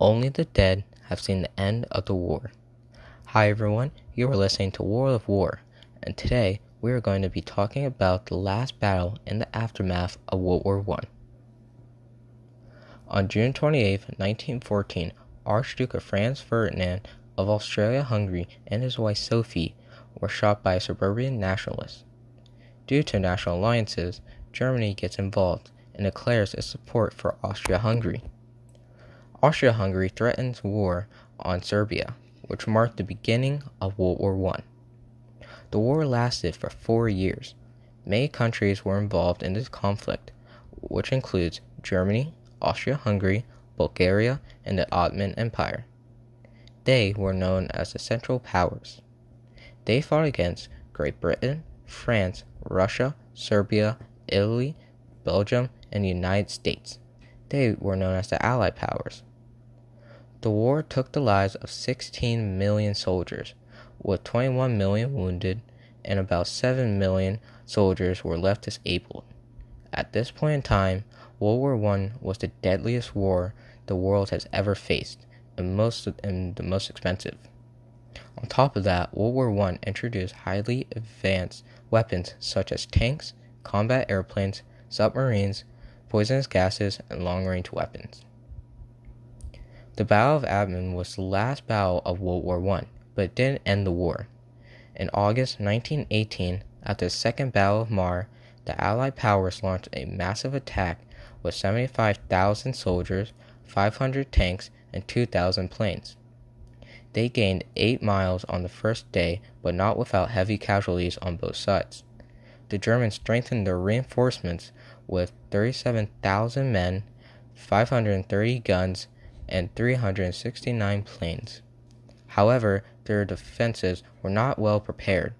Only the dead have seen the end of the war. Hi everyone, you are listening to War of War, and today we are going to be talking about the last battle in the aftermath of World War I. On June 28, 1914, Archduke of Franz Ferdinand of Austria Hungary and his wife Sophie were shot by a Serbian nationalist. Due to national alliances, Germany gets involved and declares its support for Austria Hungary. Austria Hungary threatens war on Serbia, which marked the beginning of World War I. The war lasted for four years. Many countries were involved in this conflict, which includes Germany, Austria Hungary, Bulgaria, and the Ottoman Empire. They were known as the Central Powers. They fought against Great Britain, France, Russia, Serbia, Italy, Belgium, and the United States. They were known as the Allied Powers. The war took the lives of 16 million soldiers, with 21 million wounded, and about 7 million soldiers were left disabled. At this point in time, World War I was the deadliest war the world has ever faced, and most and the most expensive. On top of that, World War I introduced highly advanced weapons such as tanks, combat airplanes, submarines, poisonous gases, and long range weapons. The Battle of Abingdon was the last battle of World War I, but didn't end the war. In August 1918, after the Second Battle of Marne, the Allied powers launched a massive attack with 75,000 soldiers, 500 tanks, and 2,000 planes. They gained 8 miles on the first day, but not without heavy casualties on both sides. The Germans strengthened their reinforcements with 37,000 men, 530 guns, and 369 planes. However, their defenses were not well prepared.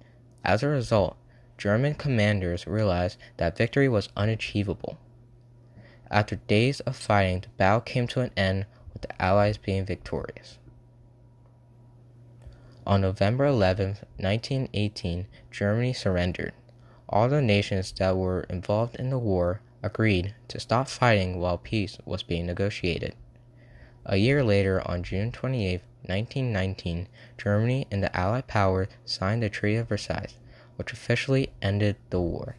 As a result, German commanders realized that victory was unachievable. After days of fighting, the battle came to an end with the Allies being victorious. On November 11, 1918, Germany surrendered. All the nations that were involved in the war agreed to stop fighting while peace was being negotiated. A year later, on June 28, 1919, Germany and the Allied powers signed the Treaty of Versailles, which officially ended the war.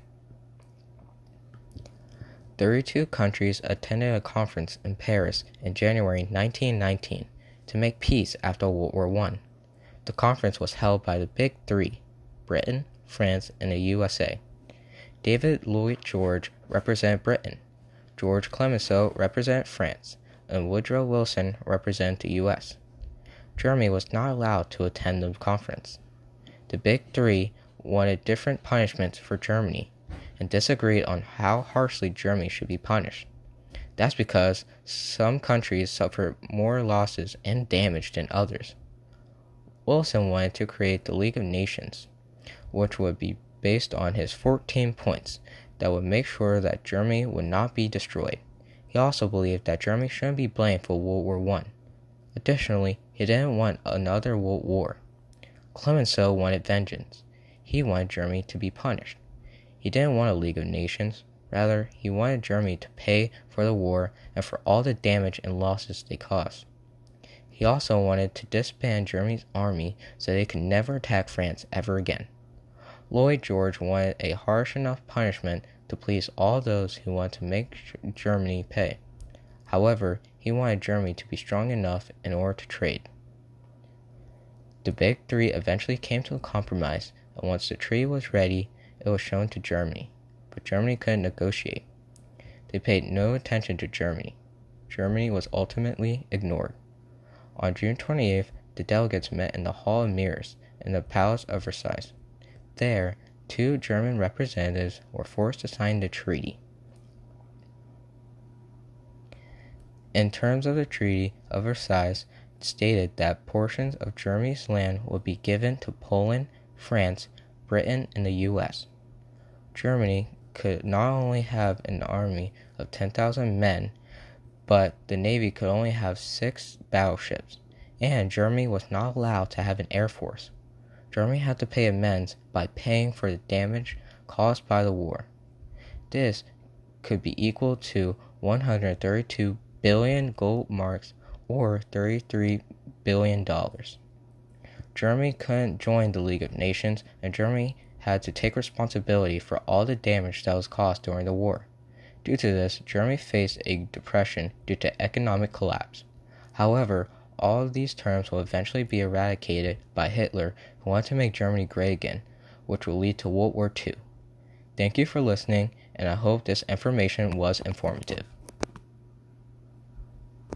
32 countries attended a conference in Paris in January 1919 to make peace after World War I. The conference was held by the Big Three Britain, France, and the USA. David Lloyd George represented Britain, George Clemenceau represented France, and Woodrow Wilson represented the U.S. Germany was not allowed to attend the conference. The Big Three wanted different punishments for Germany and disagreed on how harshly Germany should be punished. That's because some countries suffered more losses and damage than others. Wilson wanted to create the League of Nations, which would be based on his 14 points that would make sure that Germany would not be destroyed. He also believed that Germany shouldn't be blamed for World War I. Additionally, he didn't want another world war. Clemenceau wanted vengeance. He wanted Germany to be punished. He didn't want a League of Nations. Rather, he wanted Germany to pay for the war and for all the damage and losses they caused. He also wanted to disband Germany's army so they could never attack France ever again. Lloyd George wanted a harsh enough punishment to please all those who want to make Germany pay. However, he wanted Germany to be strong enough in order to trade. The Big Three eventually came to a compromise, and once the treaty was ready, it was shown to Germany. But Germany couldn't negotiate. They paid no attention to Germany. Germany was ultimately ignored. On June 28th, the delegates met in the Hall of Mirrors in the Palace of Versailles. There, two German representatives were forced to sign the treaty. In terms of the Treaty of Versailles, it stated that portions of Germany's land would be given to Poland, France, Britain, and the US. Germany could not only have an army of 10,000 men, but the navy could only have six battleships, and Germany was not allowed to have an air force. Germany had to pay amends by paying for the damage caused by the war. This could be equal to 132 billion gold marks or $33 billion. Germany couldn't join the League of Nations, and Germany had to take responsibility for all the damage that was caused during the war. Due to this, Germany faced a depression due to economic collapse. However, all of these terms will eventually be eradicated by Hitler, who wanted to make Germany great again, which will lead to World War II. Thank you for listening, and I hope this information was informative.